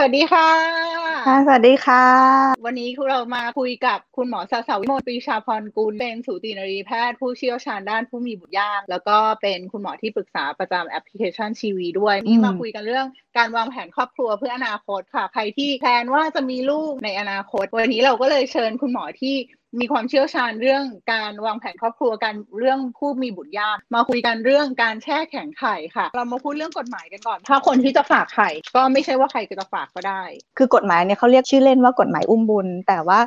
วัสดีค่ะค่ะ สวัสดีค่ะ วันนี้เรามาคุยกับคุณหมอสาวสาวิโมตรีชาพรกุล เป็นสูตินรีแพทย์ผู้เชี่ยวชาญด้านผู้มีบุตรยาก แล้วก็เป็นคุณหมอที่ปรึกษาประจำแอปพลิเคชันชีวีด้วย นี่มาคุยกันเรื่องการวางแผนครอบครัวเพื่ออนาคตค่ะ ใครที่แพลนว่าจะมีลูกในอนาคต วันนี้เราก็เลยเชิญคุณหมอที่ มีความเชี่ยวชาญเรื่องการวางแผนครอบครัวการเรื่องผู้มีบุตรยากมาคุยกันเรื่องการแช่แข็งไข่ค่ะ เรามาพูดเรื่องกฎหมายกันก่อน ถ้าคนที่จะฝากไข่ก็ไม่ใช่ว่าใครจะฝากก็ได้ คือกฎหมายเนี่ยเขาเรียกชื่อเล่นว่ากฎหมายอุ้มบุญ แต่ว่า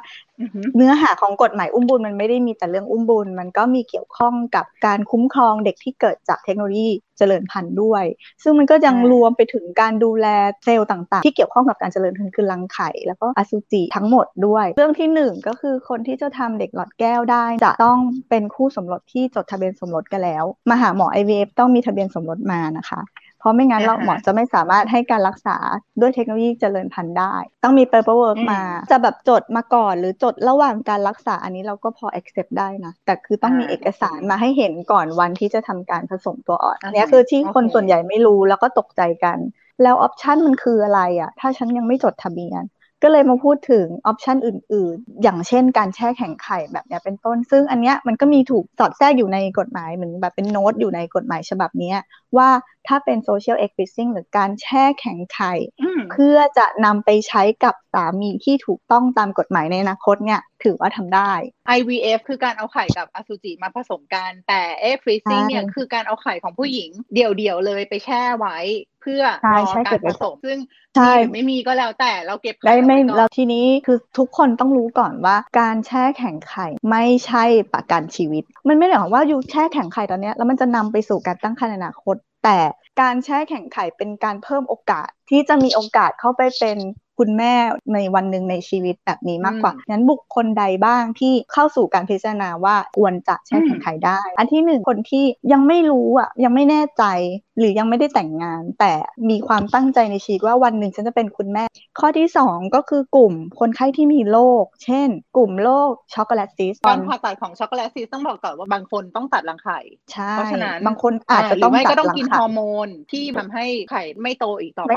เนื้อหาของกฎหมายอุ้มบุญมันไม่ได้มีแต่เรื่องอุ้มบุญ มันก็มีเกี่ยวข้องกับการคุ้มครองเด็กที่เกิดจากเทคโนโลยีเจริญพันธุ์ด้วย ซึ่งมันก็ยังรวมไปถึงการดูแลเซลล์ต่างๆ ที่เกี่ยวข้องกับการเจริญพันธุ์คือรังไข่แล้วก็อสุจิทั้งหมดด้วย เรื่องที่ 1 ก็คือคนที่จะทำเด็กหลอดแก้วได้ จะต้องเป็นคู่สมรสที่จดทะเบียนสมรสกันแล้ว มาหาหมอ IVF ต้องมีทะเบียนสมรสมานะคะ เพราะไม่งั้นเราหมอจะไม่สามารถให้การรักษาด้วยเทคโนโลยีเจริญพันธุ์ได้ ต้องมี paperwork มา จะแบบจดมาก่อน หรือจดระหว่างการรักษาอันนี้เราก็พอ accept ได้นะ แต่คือต้องมีเอกสารมาให้เห็นก่อนวันที่จะทำการผสมตัวอ่อนอันนี้คือที่คนส่วนใหญ่ไม่รู้แล้วก็ตกใจกัน แล้ว option มันคืออะไรอะ ถ้าฉันยังไม่จดทะเบียน ก็เลยมาพูดถึง option อื่น ๆ อย่างเช่นการแช่แข็งไข่แบบนี้เป็นต้น ซึ่งอันเนี้ยมันก็มีถูกสอดแทรกอยู่ในกฎหมายเหมือนแบบเป็นโน้ตอยู่ในกฎหมายฉบับนี้ว่าถ้าเป็นโซเชียลเอ็กซ์ซิงหรือการแช่แข็งไข่ เพื่อจะนำไปใช้กับสามีที่ถูกต้องตามกฎหมายในอนาคตเนี่ยถือว่าทำได้ IVF คือการเอาไข่กับอสุจิมาผสมกัน แต่เอ็กซ์ฟิซซิงเนี่ยคือการเอาไข่ของผู้หญิงเดี่ยวๆเลยไปแช่ไว้ เพื่อรอการผสมซึ่งมีหรือไม่มีก็แล้วแต่เราเก็บได้ไม่แล้วทีนี้คือทุกคนต้องรู้ก่อนว่า การแช่แข็งไข่ไม่ใช่ประกันชีวิต มันไม่ได้หมายว่าอยู่แช่แข็งไข่ตอนนี้แล้วมันจะนำไปสู่การตั้งครรภ์อนาคต แต่การแช่แข็งไข่เป็นการเพิ่มโอกาสที่จะมีโอกาสเข้าไปเป็น คุณแม่ในวันหนึ่งในชีวิตแบบนี้มากกว่านั้นบุคคลใดบ้างที่เข้าสู่การพิจารณาว่าควรจะแช่แข็งไข่ได้ อันที่หนึ่งคนที่ยังไม่รู้อะยังไม่แน่ใจหรือยังไม่ได้แต่งงาน แต่มีความตั้งใจในชีวิตว่าวันหนึ่งฉันจะเป็นคุณแม่ข้อที่ 2 ก็คือกลุ่มคนไข้ที่มีโรคเช่น กลุ่มโรคช็อกโกแลตซีสต์การผ่าตัดของช็อกโกแลตซีสต์ต้องบอกก่อนว่าบางคนต้องตัดรังไข่ใช่เพราะฉะนั้นบางคนอาจจะต้องไม่ก็ต้องกินฮอร์โมนที่ทำให้ไข่ไม่โตอีกต่อไป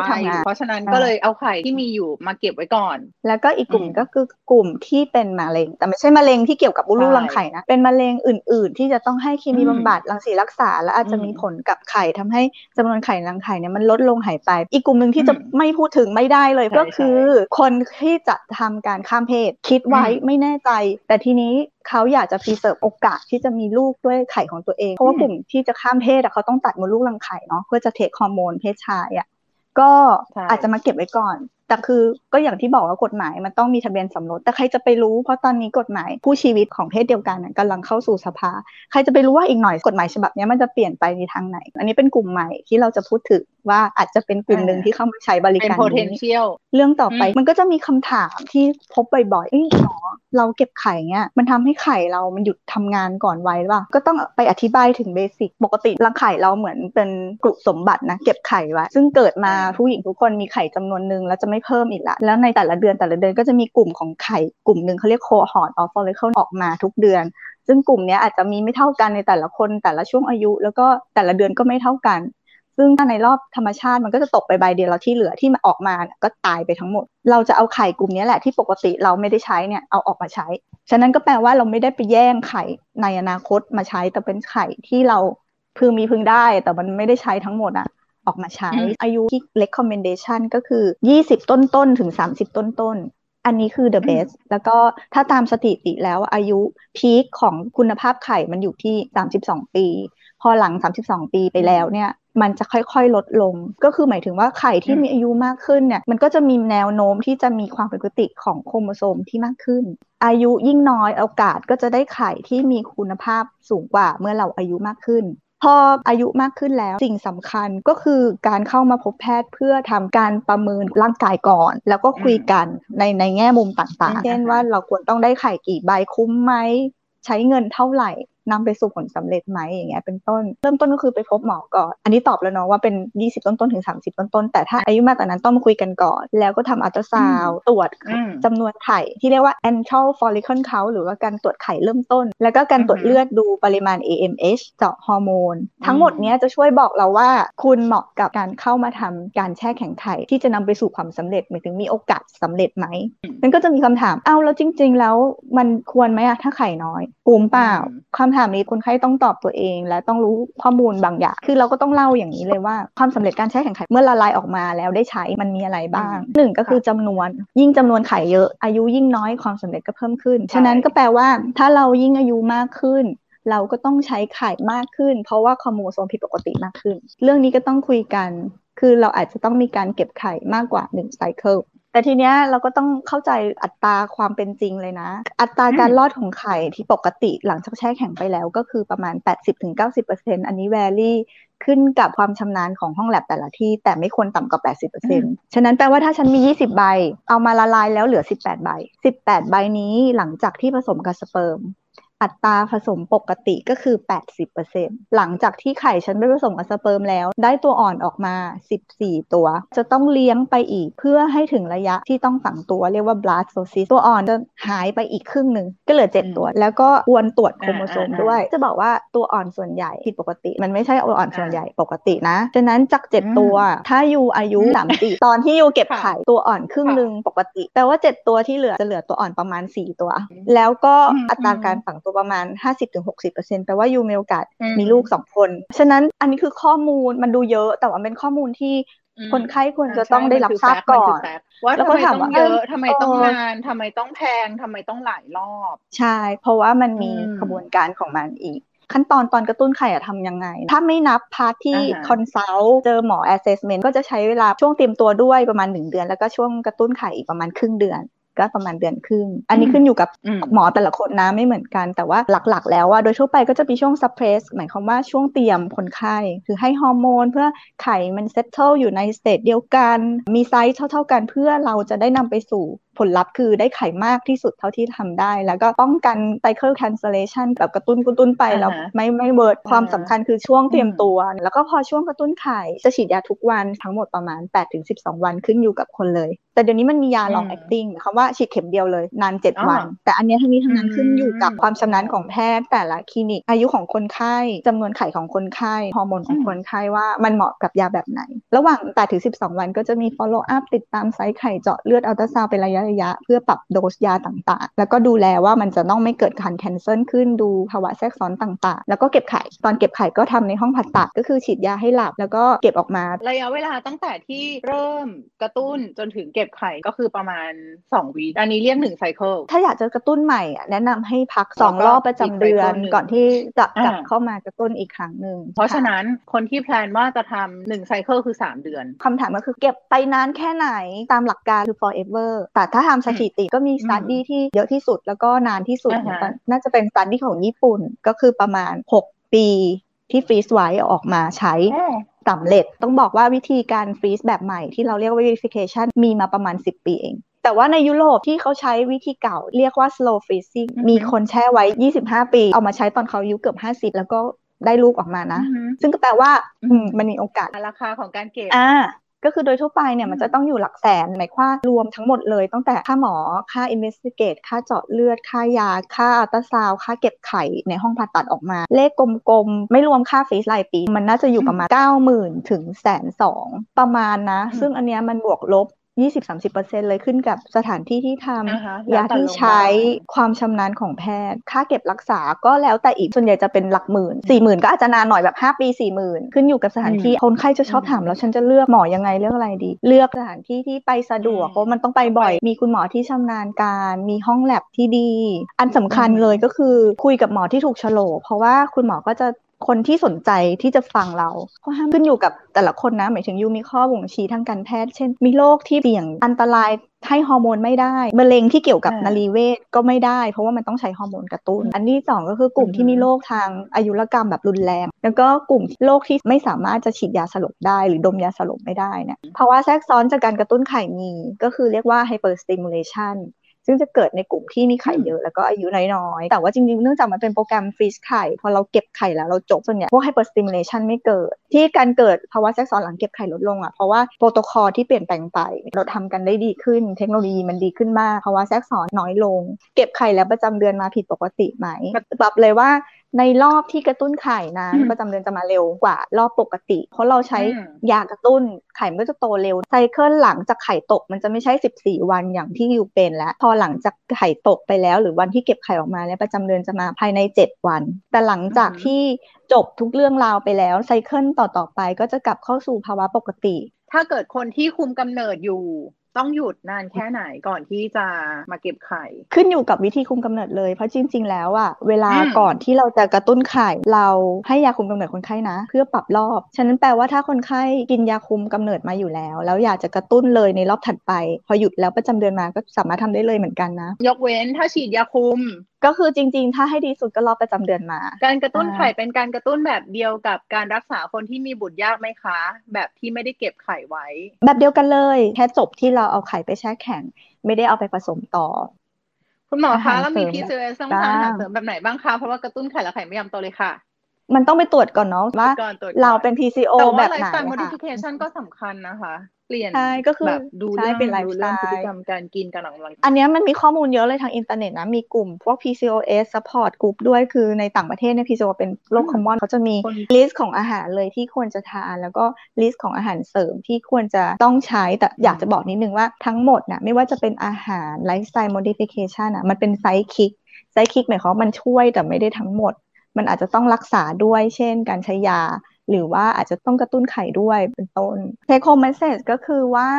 เพราะฉะนั้นก็เลยเอาไข่ที่มีอยู่มาเก็บไว้ก่อน แล้วก็อีกกลุ่มก็คือกลุ่มที่เป็นมะเร็ง แต่ไม่ใช่มะเร็งที่เกี่ยวกับลูกรังไข่นะเป็นมะเร็งอื่น ๆ ที่จะต้องให้เคมีบำบัดรังสีรักษา แล้วอาจจะมีผลกับไข่ทำให้จำนวนไข่รังไข่เนี่ยมันลดลงหายไป อีกกลุ่มหนึ่งที่จะไม่พูดถึงไม่ได้เลยก็คือคนที่จะทำการข้ามเพศ คิดไว้ไม่แน่ใจ แต่ทีนี้เขาอยากจะ preserve โอกาสที่จะมีลูกด้วยไข่ของตัวเอง เพราะว่ากลุ่มที่จะข้ามเพศเขาต้องตัดมดลูกรังไข่เนาะเพื่อจะ take ฮอร์โมนเพศชายอะก็อาจจะมาเก็บไว้ก่อน แต่คือก็อย่างที่บอกว่ากฎหมายมันต้องมีทะเบียนสมรส แต่ใครจะไปรู้ เพราะตอนนี้กฎหมายคู่ชีวิตของเพศเดียวกันกำลังเข้าสู่สภา ใครจะไปรู้ว่าอีกหน่อยกฎหมายฉบับนี้มันจะเปลี่ยนไปในทางไหน อันนี้เป็นกลุ่มใหม่ที่เราจะพูดถึง ว่าอาจจะเป็นกลุ่มหนึ่งที่เข้ามาใช้บริการ potential เรื่องต่อไปมันก็จะมีคำถามที่พบบ่อยๆเอ้ยหมอเราเก็บไข่เนี้ยมันทำให้ไข่เรามันหยุดทำงานก่อนวัยป่ะก็ต้องไปอธิบายถึง basic ปกติรังไข่เราเหมือนเป็นกลุ่มสมบัตินะเก็บไข่ไว้ซึ่งเกิดมาผู้หญิงทุกคนมีไข่จำนวนหนึ่งแล้วจะไม่เพิ่มอีกละแล้วในแต่ละเดือนแต่ละเดือนก็จะมีกลุ่มของไข่กลุ่มหนึ่งเขาเรียก cohort of follicle ออกมาทุกเดือนซึ่งกลุ่มนี้อาจจะมีไม่เท่ากันในแต่ละคนแต่ละช่วงอายุ แล้วก็แต่ละเดือนก็ไม่เท่ากัน ซึ่งถ้าในรอบธรรมชาติมันก็จะตกไปใบเดียวแล้วที่เหลือที่มันออกมาก็ตายไปทั้งหมด เราจะเอาไข่กลุ่มนี้แหละที่ปกติเราไม่ได้ใช้เนี่ยเอาออกมาใช้ ฉะนั้นก็แปลว่าเราไม่ได้ไปแย่งไข่ในอนาคตมาใช้ แต่เป็นไข่ที่เราพึงมีพึงได้ แต่มันไม่ได้ใช้ทั้งหมดอะออกมาใช้อายุที่ recommendation ก็คือ 20 ต้นต้นถึง 30 ต้นต้น อันนี้คือ the best แล้วก็ถ้าตามสถิติแล้วอายุพีคของคุณภาพไข่มันอยู่ที่ 32 ปี พอหลัง 32 ปีไปแล้วเนี่ย มันจะค่อยๆ ลดลง ก็คือหมายถึงว่าไข่ที่มีอายุมากขึ้นเนี่ย มันก็จะมีแนวโน้มที่จะมีความเป็นปกติของโครโมโซมที่มากขึ้น อายุยิ่งน้อยโอกาสก็จะได้ไข่ที่มีคุณภาพสูงกว่าเมื่อเราอายุมากขึ้น พออายุมากขึ้นแล้วสิ่งสำคัญก็คือการเข้ามาพบแพทย์เพื่อทำการประเมินร่างกายก่อน แล้วก็คุยกันในในแง่มุมต่างๆ เช่นว่าเราควรต้องได้ไข่กี่ใบคุ้มไหมใช้เงินเท่าไหร่ นำไปสู่ผลสำเร็จไหมอย่างเงี้ยเป็นต้น เริ่มต้นก็คือไปพบหมอก่อน อันนี้ตอบแล้วเนาะว่าเป็น 20 ต้นต้นถึง 30 ต้นต้นแต่ถ้าอายุมากกว่านั้นต้องมาคุยกันก่อน แล้วก็ทำอัลตราซาวตรวจจำนวนไข่ที่เรียกว่า antral follicle count หรือว่าการตรวจไข่เริ่มต้น แล้วก็การตรวจเลือดดูปริมาณ AMH เจาะฮอร์โมนทั้งหมดนี้จะช่วยบอกเราว่า คุณเหมาะกับการเข้ามาทำการแช่แข็งไข่ที่จะนำไปสู่ความสำเร็จหมายถึงมีโอกาสสำเร็จไหมมันก็จะมีคำถามเอาแล้วจริง ๆ แล้วมันควรไหมอะถ้าไข่น้อยปูมเปล่าคำถามนี้คนไข้ต้องตอบตัวเอง และต้องรู้ข้อมูลบางอย่าง คือเราก็ต้องเล่าอย่างนี้เลยว่าความสำเร็จการแช่แข็งไข่เมื่อละลายออกมาแล้วได้ใช้มันมีอะไรบ้างหนึ่งก็คือจำนวน ยิ่งจำนวนไข่เยอะอายุยิ่งน้อยความสำเร็จก็เพิ่มขึ้น ฉะนั้นก็แปลว่า ถ้าเรายิ่งอายุมากขึ้นเราก็ต้องใช้ไข่มากขึ้น เพราะว่าคอมโมโซมผิดปกติมากขึ้น เรื่องนี้ก็ต้องคุยกัน คือเราอาจจะต้องมีการเก็บไข่มากกว่า1ไซเคิล แต่ทีเนี้ยเราก็ต้องเข้าใจอัตราความเป็นจริงเลยนะ อัตราการรอดของไข่ที่ปกติหลังจากแช่แข็งไปแล้วก็คือประมาณ 80-90%อันนี้แวรี่ขึ้นกับความชำนาญของห้องแลบแต่ละที่ แต่ไม่ควรต่ำกว่า 80%ฉะนั้นแปลว่าถ้าฉันมี 20 ใบ เอามาละลายแล้วเหลือ 18 ใบ 18 ใบนี้หลังจากที่ผสมกับสเปิร์ม อัตราผสมปกติก็คือ 80%หลังจากที่ไข่ฉันไปผสมกับสเปิร์มแล้ว ได้ตัวอ่อนออกมา 14 ตัว จะต้องเลี้ยงไปอีกเพื่อให้ถึงระยะที่ต้องฝังตัวเรียกว่า blastocyst ตัวอ่อนจะหายไปอีกครึ่งหนึ่งก็เหลือ 7 ตัว แล้วก็ควรตรวจโครโมโซมด้วย จะบอกว่าตัวอ่อนส่วนใหญ่ผิดปกติ มันไม่ใช่ตัวอ่อนส่วนใหญ่ปกตินะฉะนั้นจาก 7 ตัว ถ้า you อายุ3ปีตอนที่ you เก็บไข่ตัวอ่อนครึ่งหนึ่งปกติแปลว่า 7 ตัวที่เหลือจะเหลือตัวอ่อนประมาณ 4 ตัว แล้วก็อัตราการฝังตัวประมาณ 50-60%แปลว่า you มีโอกาสมีลูก2คน ฉะนั้นอันนี้คือข้อมูลมันดูเยอะ แต่ว่าเป็นข้อมูลที่คนไข้ควรจะต้องได้รับทราบก่อน ว่าทำไมต้องเยอะทำไมต้องนานทำไมต้องแพงทำไมต้องหลายรอบ ใช่ เพราะว่ามันมีกระบวนการของมันอีก ขั้นตอนตอนกระตุ้นไข่อะทำยังไง ถ้าไม่นับ part ที่ consult เจอหมอ assessment ก็จะใช้เวลาช่วงเตรียมตัวด้วยประมาณ 1 เดือน แล้วก็ช่วงกระตุ้นไข่อีกประมาณครึ่งเดือน ก็ประมาณเดือนครึ่ง อันนี้ขึ้นอยู่กับหมอแต่ละคนนะไม่เหมือนกัน แต่ว่าหลักๆ แล้วว่าโดยทั่วไปก็จะมีช่วง suppress หมายความว่าช่วงเตรียมคนไข้ คือให้ฮอร์โมนเพื่อไข่มัน settle อยู่ใน stage เดียวกัน มีไซส์เท่า ๆกันเพื่อเราจะได้นำไปสู่ ผลลัพธ์คือได้ไข่มากที่สุดเท่าที่ทำได้ แล้วก็ป้องกัน cycle cancellation แบบกระตุ้นกระตุ้นไปแล้วไม่ไม่ work ความสำคัญคือช่วงเตรียมตัว แล้วก็พอช่วงกระตุ้นไข่จะฉีดยาทุกวันทั้งหมดประมาณ 8-12 วันขึ้นอยู่กับคนเลย แต่เดี๋ยวนี้มันมียา long acting คำว่าฉีดเข็มเดียวเลยนาน 7 วัน แต่อันนี้ทั้งนี้ทั้งนั้นขึ้นอยู่กับความชำนาญของแพทย์แต่ละคลินิก อายุของคนไข้จำนวนไข่ของคนไข้ฮอร์โมนของคนไข้ว่ามันเหมาะกับยาแบบไหน ระหว่าง8-12 วันก็จะมี follow up ติดตามไซส์ไข่เจาะเลือดอัลตราซาวด์เป็นระยะระยะ เพื่อปรับโดสยาต่างๆ แล้วก็ดูแลว่ามันจะต้องไม่เกิดการ cancel ขึ้นดูภาวะแทรกซ้อนต่างๆ แล้วก็เก็บไข่ตอนเก็บไข่ก็ทำในห้องผ่าตัดก็คือฉีดยาให้หลับ แล้วก็เก็บออกมา ระยะเวลาตั้งแต่ที่เริ่มกระตุ้นจนถึงเก็บไข่ก็คือประมาณ 2วีอันนี้เรียกหนึ่ง cycleถ้าอยากจะกระตุ้นใหม่แนะนำให้พัก 2 รอบประจำเดือนก่อนที่จะกลับเข้ามากระตุ้นอีกครั้งหนึ่งเพราะฉะนั้นคนที่ plan ว่าจะทำหนึ่ง cycle คือ 3 เดือนคำถามก็คือเก็บไปนานแค่ไหนตามหลักการคือ forever แต่ถ้าทำสถิติก็มี study ที่เยอะที่สุดแล้วก็นานที่สุด น่าจะเป็น study ของญี่ปุ่นก็คือประมาณ 6 ปีที่ฟรีซไว้ออกมาใช้สำเร็จ ต้องบอกว่าวิธีการฟรีซแบบใหม่ที่เราเรียกว่า verification มีมาประมาณ 10 ปีเองแต่ว่าในยุโรปที่เขาใช้วิธีเก่าเรียกว่า slow freezing มีคนแช่ไว้ 25 ปี เอามาใช้ตอนเขาอายุเกือบ 50 แล้วก็ได้ลูกออกมานะ ซึ่งก็แปลว่ามันมีโอกาส ราคาของการเก็บอ่า ก็คือโดยทั่วไปเนี่ยมันจะต้องอยู่หลักแสนหมายความรวมทั้งหมดเลยตั้งแต่ค่าหมอค่า investigate ค่าเจาะเลือด ค่ายา ค่าอัลตราซาวค่าเก็บไข่ในห้องผ่าตัดออกมา เลขกลมๆ ไม่รวมค่าฟีสรายปี มันน่าจะอยู่ประมาณ 90,000 ถึงแสนสองประมาณนะ ซึ่งอันเนี้ยมันบวกลบ 20-30%เลยขึ้นกับสถานที่ที่ทำยาที่ใช้ความชำนาญของแพทย์ ค่าเก็บรักษาก็แล้วแต่อีกส่วนใหญ่จะเป็นหลักหมื่นสี่หมื่นก็อาจจะนานหน่อยแบบ5ปี4 0,000ขึ้นอยู่กับสถานที่คนไข้จะชอบถามแล้วฉันจะเลือกหมอยังไงเลือกอะไรดี เลือกสถานที่ที่ไปสะดวกเพราะมันต้องไปบ่อย มีคุณหมอที่ชำนาญการ มีห้องแลบที่ดี อันสำคัญเลยก็คือคุยกับหมอที่ถูกโฉลกเพราะว่าคุณหมอก็จะ คนที่สนใจที่จะฟังเราข้อห้ามขึ้นอยู่กับแต่ละคนนะ หมายถึงยูมีข้อบ่งชี้ทางการแพทย์ เช่น มีโรคที่เสี่ยงอันตรายให้ฮอร์โมนไม่ได้มะเร็งที่เกี่ยวกับนารีเวชก็ไม่ได้ เพราะว่ามันต้องใช้ฮอร์โมนกระตุ้น อันที่สองก็คือกลุ่มที่มีโรคทางอายุรกรรมแบบรุนแรง แล้วก็กลุ่มโรคที่ไม่สามารถจะฉีดยาสลบได้ หรือดมยาสลบไม่ได้เนี่ยภาวะแทรกซ้อนจากการกระตุ้นไข่มีก็คือเรียกว่า hyperstimulation ซึ่งจะเกิดในกลุ่มที่มีไข่เยอะแล้วก็อายุน้อยๆ แต่ว่าจริงๆ เนื่องจากมันเป็นโปรแกรม freeze ไข่ พอเราเก็บไข่แล้วเราจบส่วนใหญ่พวก hyperstimulation ไม่เกิด ที่การเกิดภาวะแทรกซ้อนหลังเก็บไข่ลดลงอะ เพราะว่าโปรโตคอลที่เปลี่ยนแปลงไป เราทำกันได้ดีขึ้น เทคโนโลยีมันดีขึ้นมากภาวะแทรกซ้อนน้อยลง เก็บไข่แล้วประจำเดือนมาผิดปกติไหมตอบเลยว่า ในรอบที่กระตุ้นไข่นะประจำเดือนจะมาเร็วกว่ารอบปกติ เพราะเราใช้ยากระตุ้นไข่มันก็จะโตเร็วไซเคิลหลังจากไข่ตกมันจะไม่ใช่ 14 วันอย่างที่อยู่เป็นแล้ว พอหลังจากไข่ตกไปแล้ว หรือวันที่เก็บไข่ออกมาแล้วประจำเดือนจะมาภายใน 7 วัน แต่หลังจากที่จบทุกเรื่องราวไปแล้วไซเคิลต่อๆไปก็จะกลับเข้าสู่ภาวะปกติ ถ้าเกิดคนที่คุมกำเนิดอยู่ ต้องหยุดนานแค่ไหนก่อนที่จะมาเก็บไข่ ขึ้นอยู่กับวิธีคุมกำเนิดเลยเพราะจริง ๆ แล้วอะเวลาก่อนที่เราจะกระตุ้นไข่ เราให้ยาคุมกำเนิดคนไข้นะ เพื่อปรับรอบ ฉะนั้นแปลว่าถ้าคนไข้กินยาคุมกำเนิดมาอยู่แล้ว แล้วอยากจะกระตุ้นเลยในรอบถัดไป พอหยุดแล้วประจำเดือนมาก็สามารถทำได้เลยเหมือนกันนะ ยกเว้นถ้าฉีดยาคุม ก็คือจริง ๆ ถ้าให้ดีสุดก็รอประจำเดือนมา การกระตุ้นไข่เป็นการกระตุ้นแบบเดียวกับการรักษาคนที่มีบุตรยากไหมคะ แบบที่ไม่ได้เก็บไข่ไว้ แบบเดียวกันเลยแค่จบที่เราเอาไข่ไปแช่แข็ง ไม่ได้เอาไปผสมต่อ คุณหมอคะแล้วมี PCOS ต้องทานอาหารเสริมแบบไหนบ้างคะเพราะว่ากระตุ้นไข่และไข่ไม่ยอมโตเลยค่ะมันต้องไปตรวจก่อนเนาะว่าเราเป็น PCO แบบไหนแต่ว่า lifestyle modification ก็สำคัญนะคะ เปลี่ยนใช่ก็คือแบบดูใช่เรื่องเป็นไลฟ์ดูสไตเรื่องพฤติกรรมการกินการออกกำลังกายอันเนี้ยมันมีข้อมูลเยอะเลยทางอินเทอร์เน็ตนะ มีกลุ่มพวก PCOS support group ด้วยคือในต่างประเทศเนี่ย PCOS เป็นโรคอืม common เขาจะมีคน list ของอาหารเลยที่ควรจะทาน แล้วก็ list ของอาหารเสริมที่ควรจะต้องใช้แต่อยากจะบอกนิดนึงว่าทั้งหมดนะไม่ว่าจะเป็นอาหารไลฟ์สไตล์ modification อะมันเป็นไซคิกไซคิกหมายความว่ามันช่วยแต่ไม่ได้ทั้งหมด มันอาจจะต้องรักษาด้วยเช่น การใช้ยา หรือว่าอาจจะต้องกระตุ้นไข่ด้วยเป็นต้น take home message ก็คือว่า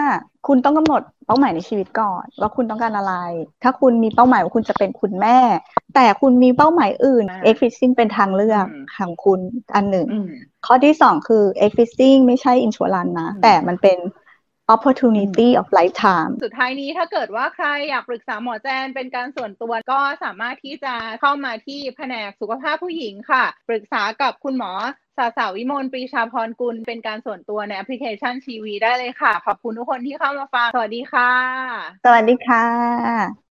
คุณต้องกำหนดเป้าหมายในชีวิตก่อนว่าคุณต้องการอะไร ถ้าคุณมีเป้าหมายว่าคุณจะเป็นคุณแม่ แต่คุณมีเป้าหมายอื่นอ่า e x i s t i n g เป็นทางเลือกอืมของคุณอันหนึ่งอืมข้อที่สองคือ e x i s t i n g ไม่ใช่ insurance นะอืมแต่มันเป็น opportunity of lifetime สุดท้ายนี้ถ้าเกิดว่าใครอยากปรึกษาหมอแจนเป็นการส่วนตัวก็สามารถที่จะเข้ามาที่แผนกสุขภาพผู้หญิงค่ะ ปรึกษากับคุณหมอสาสาววิมลปรีชาพรกุลเป็นการส่วนตัวในแอปพลิเคชันชีวีได้เลยค่ะ ขอบคุณทุกคนที่เข้ามาฟัง สวัสดีค่ะ สวัสดีค่ะ